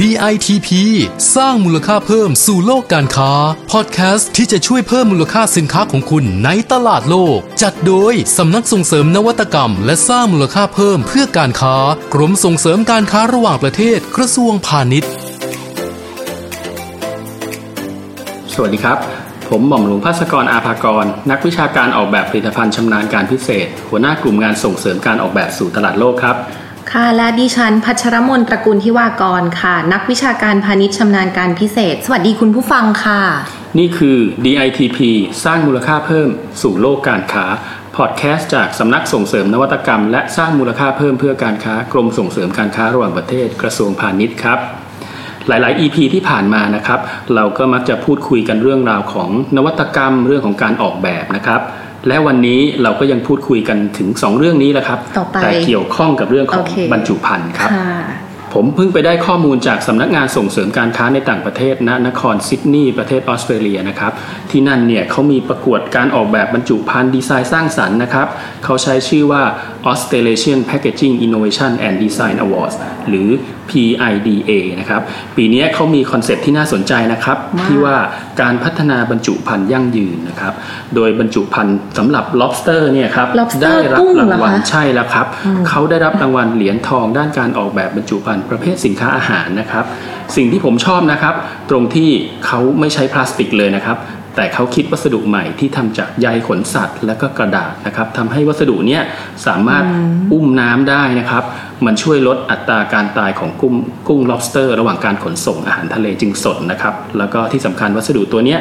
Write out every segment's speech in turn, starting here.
DITP สร้างมูลค่าเพิ่มสู่โลกการค้า พอดแคสต์ที่จะช่วยเพิ่มมูลค่าสินค้าของคุณในตลาดโลก จัดโดยสำนักส่งเสริมนวัตกรรม และสร้างมูลค่าเพิ่มเพื่อการค้า กรมส่งเสริมการค้าระหว่างประเทศกระทรวงพาณิชย์ สวัสดีครับ ผมหม่อมหลวงภาสกรอาภากร นักวิชาการออกแบบผลิตภัณฑ์ชำนาญการพิเศษ หัวหน้ากลุ่มงานส่งเสริมการออกแบบสู่ตลาดโลกครับ ค่ะและดิฉันพัชรมนตระกูลทิวากรค่ะ นักวิชาการพาณิชย์ชำนาญการพิเศษ สวัสดีคุณผู้ฟังค่ะ นี่คือ DITP สร้างมูลค่าเพิ่มสู่โลกการค้าพอดแคสต์จากสำนักส่งเสริมนวัตกรรม และสร้างมูลค่าเพิ่มเพื่อการค้ากรมส่งเสริมการค้าระหว่างประเทศกระทรวงพาณิชย์ครับ หลาย ๆ EP ที่ผ่านมานะครับ เราก็มักจะพูดคุยกันเรื่องราวของนวัตกรรมเรื่องของการออกแบบนะครับ และวันนี้เราก็ยังพูดคุยกันถึง 2 เรื่องนี้แหละครับต่อไปแต่เกี่ยวข้องกับเรื่องของโอเคบรรจุภัณฑ์ครับค่ะผมเพิ่งไปได้ข้อมูลจากสำนักงานส่งเสริมการค้าในต่างประเทศณนครซิดนีย์ประเทศออสเตรเลียนะครับ ที่นั่นเนี่ยเขามีประกวดการออกแบบบรรจุภัณฑ์ดีไซน์สร้างสรรค์นะครับ เขาใช้ชื่อว่า Australasian Packaging Innovation and Design Awards หรือ PIDA นะครับ ปีนี้เขามี concept ที่น่าสนใจนะครับมากที่ว่าการพัฒนาบรรจุภัณฑ์ยั่งยืนนะครับ โดยบรรจุภัณฑ์สำหรับ lobster เนี่ยครับ lobster ได้รับกุ้งเหรราองวัลคะใช่แล้วครับ เขาได้รับรางวัลเหรียญทองด้านการออกแบบบรรจุภัณฑ์ประเภทสินค้าอาหารนะครับ สิ่งที่ผมชอบนะครับ ตรงที่เขาไม่ใช้พลาสติกเลยนะครับ แต่เขาคิดวัสดุใหม่ที่ทำจากใยขนสัตว์ และก็กระดาษนะครับทำให้วัสดุเนี้ยสามารถอุ้มน้ำได้นะครับ มันช่วยลดอัตราการตายของกุ้งกุ้ง lobster ระหว่างการขนส่งอาหารทะเลจึงสดนะครับ แล้วก็ที่สำคัญวัสดุตัวเนี้ย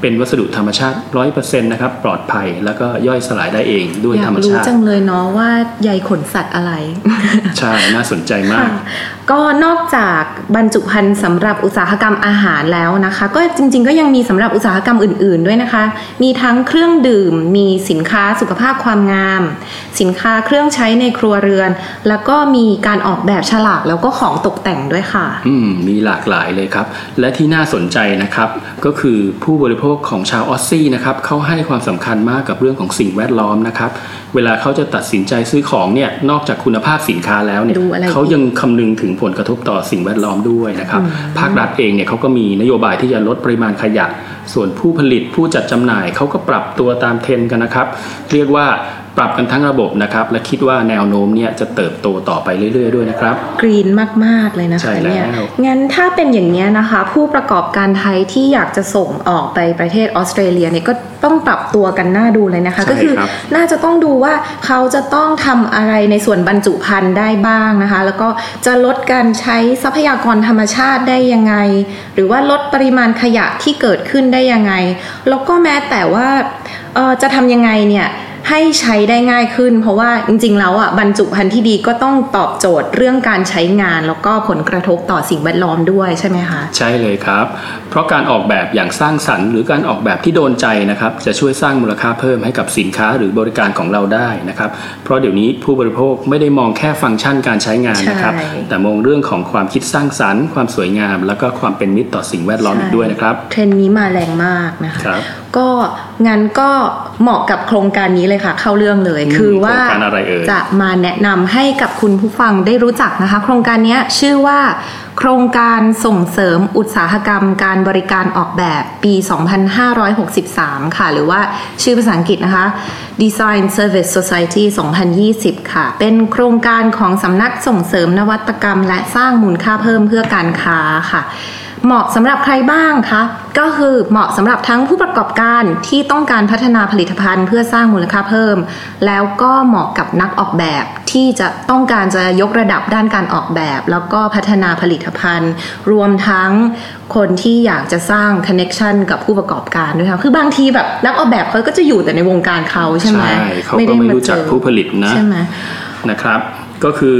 เป็นวัสดุธรรมชาติ100%นะครับ ปลอดภัยแล้วก็ย่อยสลายได้เองด้วยอยาธรกรมรู้ชาติจังเลยเนาะว่าใยขนสัตว์อะไร ใช่ น่าสนใจมากค่ะก็นอกจากบรรจุภัณฑ์สำหรับอุตสาหกรรมอาหารแล้วนะคะ ก็จริง ๆ ก็ยังมีสำหรับอุตสาหกรรมอื่น ๆ ด้วยนะคะ มีทั้งเครื่องดื่ม มีสินค้าสุขภาพความงาม สินค้าเครื่องใช้ในครัวเรือน แล้วก็มีการออกแบบฉลากแล้วก็ของตกแต่งด้วยค่ะ อืมมีหลากหลายเลยครับ และที่น่าสนใจนะครับ ก็คือผู้บริโภคของชาวออสซี่นะครับเขาให้ความสำคัญมากกับเรื่องของสิ่งแวดล้อมนะครับ เวลาเขาจะตัดสินใจซื้อของเนี่ยนอกจากคุณภาพสินค้าแล้วเนี่ยดูอะไรอีกเขายังคำนึงถึงผลกระทบต่อสิ่งแวดล้อมด้วยนะครับ ภาครัฐเองเนี่ยเขาก็มีนโยบายที่จะลดปริมาณขยะ ส่วนผู้ผลิตผู้จัดจำหน่ายเขาก็ปรับตัวตามเทรนด์กันนะครับ เรียกว่า ปรับกันทั้งระบบนะครับ และคิดว่าแนวโน้มเนี่ยจะเติบโตต่อไปเรื่อย ๆ ด้วยนะครับ กรีนมาก ๆ เลยนะใช่คะแล้วเนี่ยงั้นถ้าเป็นอย่างนี้ยนะคะ ผู้ประกอบการไทยที่อยากจะส่งออกไปประเทศออสเตรเลียเนี่ยก็ต้องปรับตัวกันหน้าดูเลยนะคะใช่ก็คือครับน่าจะต้องดูว่าเขาจะต้องทำอะไรในส่วนบรรจุภัณฑ์ได้บ้างนะคะ แล้วก็จะลดการใช้ทรัพยากรธรรมชาติได้ยังไง หรือว่าลดปริมาณขยะที่เกิดขึ้นได้ยังไง แล้วก็แม้แต่ว่าเอ่อจะทำยังไงเนี่ย ให้ใช้ได้ง่ายขึ้น เพราะว่าจริงๆแล้วอะบรรจุภัณฑ์ที่ดีก็ต้องตอบโจทย์เรื่องการใช้งาน แล้วก็ผลกระทบต่อสิ่งแวดล้อมด้วยใช่ไหมคะใช่เลยครับ เพราะการออกแบบอย่างสร้างสรรค์ หรือการออกแบบที่โดนใจนะครับจะช่วยสร้างมูลค่าเพิ่มให้กับสินค้าหรือบริการของเราได้นะครับเพราะเดี๋ยวนี้ผู้บริโภคไม่ได้มองแค่ฟังก์ชันการใช้งานนะครับใช่แต่มองเรื่องของความคิดสร้างสรรค์ ความสวยงาม แล้วก็ความเป็นมิตรต่อสิ่งแวดล้อมอีกด้วยนะครับเทรนด์นี้มาแรงมากนะคะครับก็งั้นก็เหมาะกับโครงการนี้เลยค่ะ เข้าเรื่องเลยอืมคือว่าโครงการอะไรเอ่ยจะมาแนะนำให้กับคุณผู้ฟังได้รู้จักนะคะ โครงการเนี้ยชื่อว่า โครงการส่งเสริมอุตสาหกรรม การบริการออกแบบปี 2563 ค่ะ หรือว่าชื่อภาษาอังกฤษนะคะ Design Service Society 2020 ค่ะ เป็นโครงการของสำนักส่งเสริมนวัตกรรม และสร้างมูลค่าเพิ่มเพื่อการค้าค่ะ เหมาะสำหรับใครบ้างคะ ก็คือเหมาะสำหรับทั้งผู้ประกอบการที่ต้องการพัฒนาผลิตภัณฑ์ เพื่อสร้างมูลค่าเพิ่ม แล้วก็เหมาะกับนักออกแบบที่จะต้องการจะยกระดับด้านการออกแบบ แล้วก็พัฒนาผลิตภัณฑ์ รวมทั้งคนที่อยากจะสร้างคอนเน็ชันกับผู้ประกอบการด้วยค่ะคือบางทีแบบนักออกแบบเขาก็จะอยู่แต่ในวงการเขาใช่ไหมเขาก็ไม่รู้จักผู้ผลิตนะใช่ไหมนะครับ ก็คือ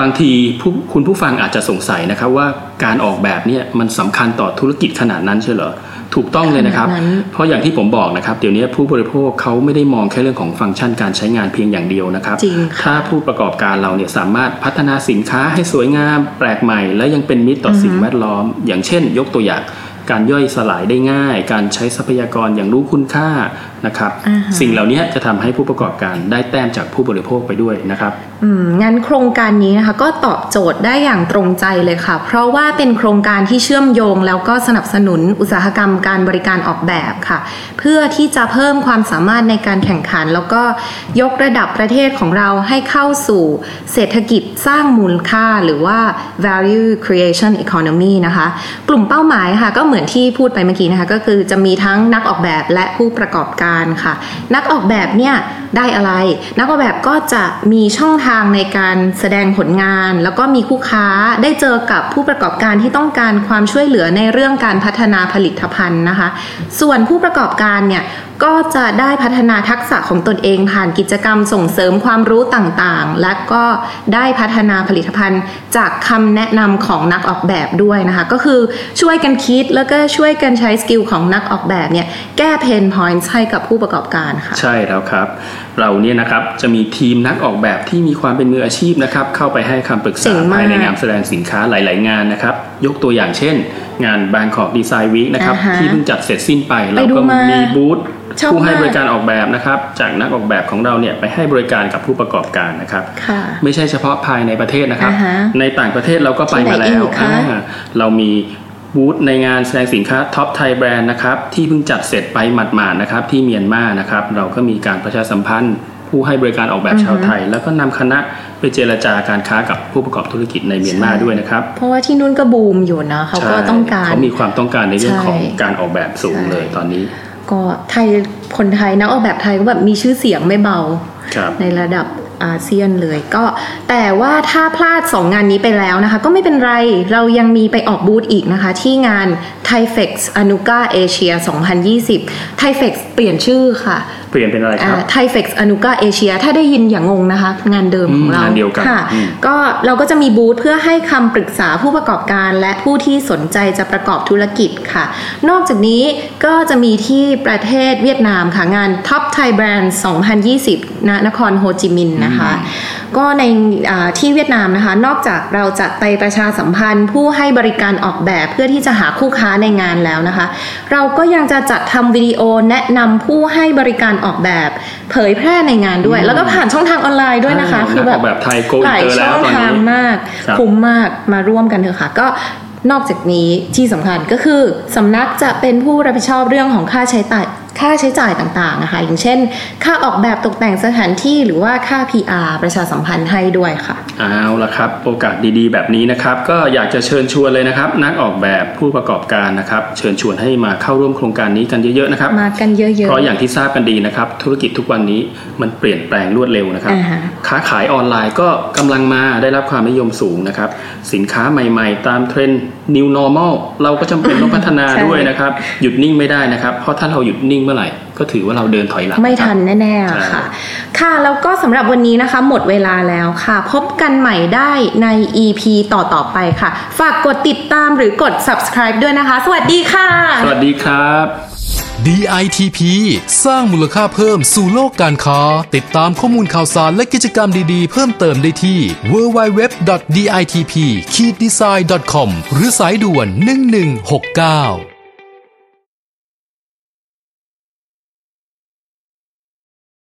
บางทีผู้คุณผู้ฟังอาจจะสงสัยนะครับว่าการออกแบบเนี่ยมันสำคัญต่อธุรกิจขนาดนั้นใช่เหรอถูกต้องเลยนะครับขนาดนั้นเพราะอย่างที่ผมบอกนะครับ เดี๋ยวนี้ผู้บริโภคเขาไม่ได้มองแค่เรื่องของฟังก์ชันการใช้งานเพียงอย่างเดียวนะครับจริงค่ะถ้าผู้ประกอบการเราเนี่ยสามารถพัฒนาสินค้าให้สวยงามแปลกใหม่ และยังเป็นมิตรต่อสิ่งแวดล้อม อย่างเช่น ยกตัวอย่าง การย่อยสลายได้ง่าย การใช้ทรัพยากรอย่างรู้คุณค่านะครับอ่าฮะสิ่งเหล่านี้จะทำให้ผู้ประกอบการได้แต้มจากผู้บริโภคไปด้วยนะครับอืมงั้นโครงการนี้นะคะก็ตอบโจทย์ได้อย่างตรงใจเลยค่ะ เพราะว่าเป็นโครงการที่เชื่อมโยง แล้วก็สนับสนุนอุตสาหกรรมการบริการออกแบบค่ะ เพื่อที่จะเพิ่มความสามารถในการแข่งขัน แล้วก็ยกระดับประเทศของเราให้เข้าสู่เศรษฐกิจสร้างมูลค่าหรือว่า value creation economy นะคะ กลุ่มเป้าหมายค่ะก็เหมือนมือนที่พูดไปเมื่อกี้นะคะ ก็คือจะมีทั้งนักออกแบบและผู้ประกอบการค่ะ นักออกแบบเนี่ย ได้อะไร นักออกแบบก็จะมีช่องทางในการแสดงผลงาน แล้วก็มีคู่ค้าได้เจอกับผู้ประกอบการที่ต้องการความช่วยเหลือในเรื่องการพัฒนาผลิตภัณฑ์นะคะ ส่วนผู้ประกอบการเนี่ยก็จะได้พัฒนาทักษะของตนเองผ่านกิจกรรมส่งเสริมความรู้ต่างๆ และก็ได้พัฒนาผลิตภัณฑ์จากคำแนะนำของนักออกแบบด้วยนะคะ ก็คือช่วยกันคิดแล้วก็ช่วยกันใช้สกิลของนักออกแบบเนี่ยแก้เพนพอยต์ให้กับผู้ประกอบการค่ะ ใช่แล้วครับเราเนี่ยนะครับจะมีทีมนักออกแบบที่มีความเป็นมืออาชีพนะครับเข้าไปให้คำปรึกเจ๋ษางมากภายในงานแสดงสินค้าหลาย ๆ งานนะครับ ยกตัวอย่างเช่น งาน Bangkok Design Week นะครับอ่าฮะที่เพิ่งจัดเสร็จสิ้นไปเราไปดูก็มามีบูธชอบผู้ให้มากบริการออกแบบนะครับ จากนักออกแบบของเราเนี่ยไปให้บริการกับผู้ประกอบการนะครับค่ะไม่ใช่เฉพาะภายในประเทศนะครับอ่าฮะในต่างประเทศเราก็ไปที่ไหนมาแล้วอีกคะอ่าเรามี บูธในงานแสดงสินค้า Top Thai Brands นะครับที่เพิ่งจัดเสร็จไปหมาดๆนะครับที่เมียนมานะครับเราก็มีการประชาสัมพันธ์ผู้ให้บริการออกแบบชาวไทย แล้วก็นำคณะไปเจรจาการค้ากับผู้ประกอบธุรกิจในเมียนมาด้วยนะครับ เพราะว่าที่นู่นก็บูมอยู่นะเขาก็ใช่ต้องการเขามีความต้องการในเรื่องใช่ของการออกแบบสูงใช่เลยตอนนี้ ก็ไทยคนไทยนักออกแบบไทยก็แบบมีชื่อเสียงไม่เบาครับ ในระดับอาเซียนเลยก็แต่ว่าถ้าพลาด 2 งานนี้ไปแล้วนะคะ ก็ไม่เป็นไรเรายังมีไปออกบูธอีกนะคะ ที่งาน t h a i f e x a n u k a Asia 2020 t h a i f e x เปลี่ยนชื่อค่ะ เปลี่ยนเป็นอะไรครับไทเฟกซ์อนุกาเอเชียถ้าได้ยินอย่างงงนะคะ งานเดิมของเราอืมงานเดียวกันค่ะอืมก็เราก็จะมีบูธเพื่อให้คำปรึกษาผู้ประกอบการ และผู้ที่สนใจจะประกอบธุรกิจค่ะ นอกจากนี้ก็จะมีที่ประเทศเวียดนามค่ะงาน Top Thai Brand 2020ณนครโฮจิมินห์นะคะ ก็ในอ่าที่เวียดนามนะคะ นอกจากเราจะไปประชาสัมพันธ์ ผู้ให้บริการออกแบบเพื่อที่จะหาคู่ค้าในงานแล้วนะคะ เราก็ยังจะจัดทำวิดีโอแนะนำผู้ให้บริการออกแบบเผยแพร่ในงานด้วย แล้วก็ผ่านช่องทางออนไลน์ด้วยนะคะอ่าคือแบบนักออกแบบไทย go หลาย inter ช่องแล้วตอนนี้ทางมากครับคุ้มมากมาร่วมกันเถอะค่ะ ก็นอกจากนี้ที่สำคัญก็คือสำนักจะเป็นผู้รับผิดชอบเรื่องของค่าใช้จ่าย ค่าใช้จ่ายต่างๆนะคะอย่างเช่น ค่าออกแบบตกแต่งสถานที่หรือว่าค่า PR ประชาสัมพันธ์ให้ด้วยค่ะเอาละครับ โอกาสดีๆ แบบนี้นะครับ ก็อยากจะเชิญชวนเลยนะครับ นักออกแบบผู้ประกอบการนะครับ เชิญชวนให้มาเข้าร่วมโครงการนี้กันเยอะๆนะครับมากันเยอะๆเพราะอย่างที่ทราบกันดีนะครับ ธุรกิจทุกวันนี้มันเปลี่ยนแปลงรวดเร็วนะครับอ่าฮะค้าขายออนไลน์ก็กำลังมาได้รับความนิยมสูงนะครับ สินค้าใหม่ๆ ตามเทรนด์ new normal เราก็จำเป็นต้องพัฒนาใช่ด้วยนะครับ หยุดนิ่งไม่ได้นะครับ เพราะถ้าเราหยุดนิ่งเมื่อไหร่ ก็ถือว่าเราเดินถอยหลัง ไม่ะครับทันแน่ๆอะค่ะ ค่ะ แล้วก็สำหรับวันนี้นะคะ หมดเวลาแล้วค่ะ พบกันใหม่ได้ใน EP ต่อๆไปค่ะ ฝากกดติดตามหรือกด subscribe ด้วยนะคะ สวัสดีค่ะ สวัสดีครับ DITP สร้างมูลค่าเพิ่มสู่โลกการค้า ติดตามข้อมูลข่าวสารและกิจกรรมดีๆ เพิ่มเติมได้ที่ www.ditp-design.com หรือสายด่วน 1169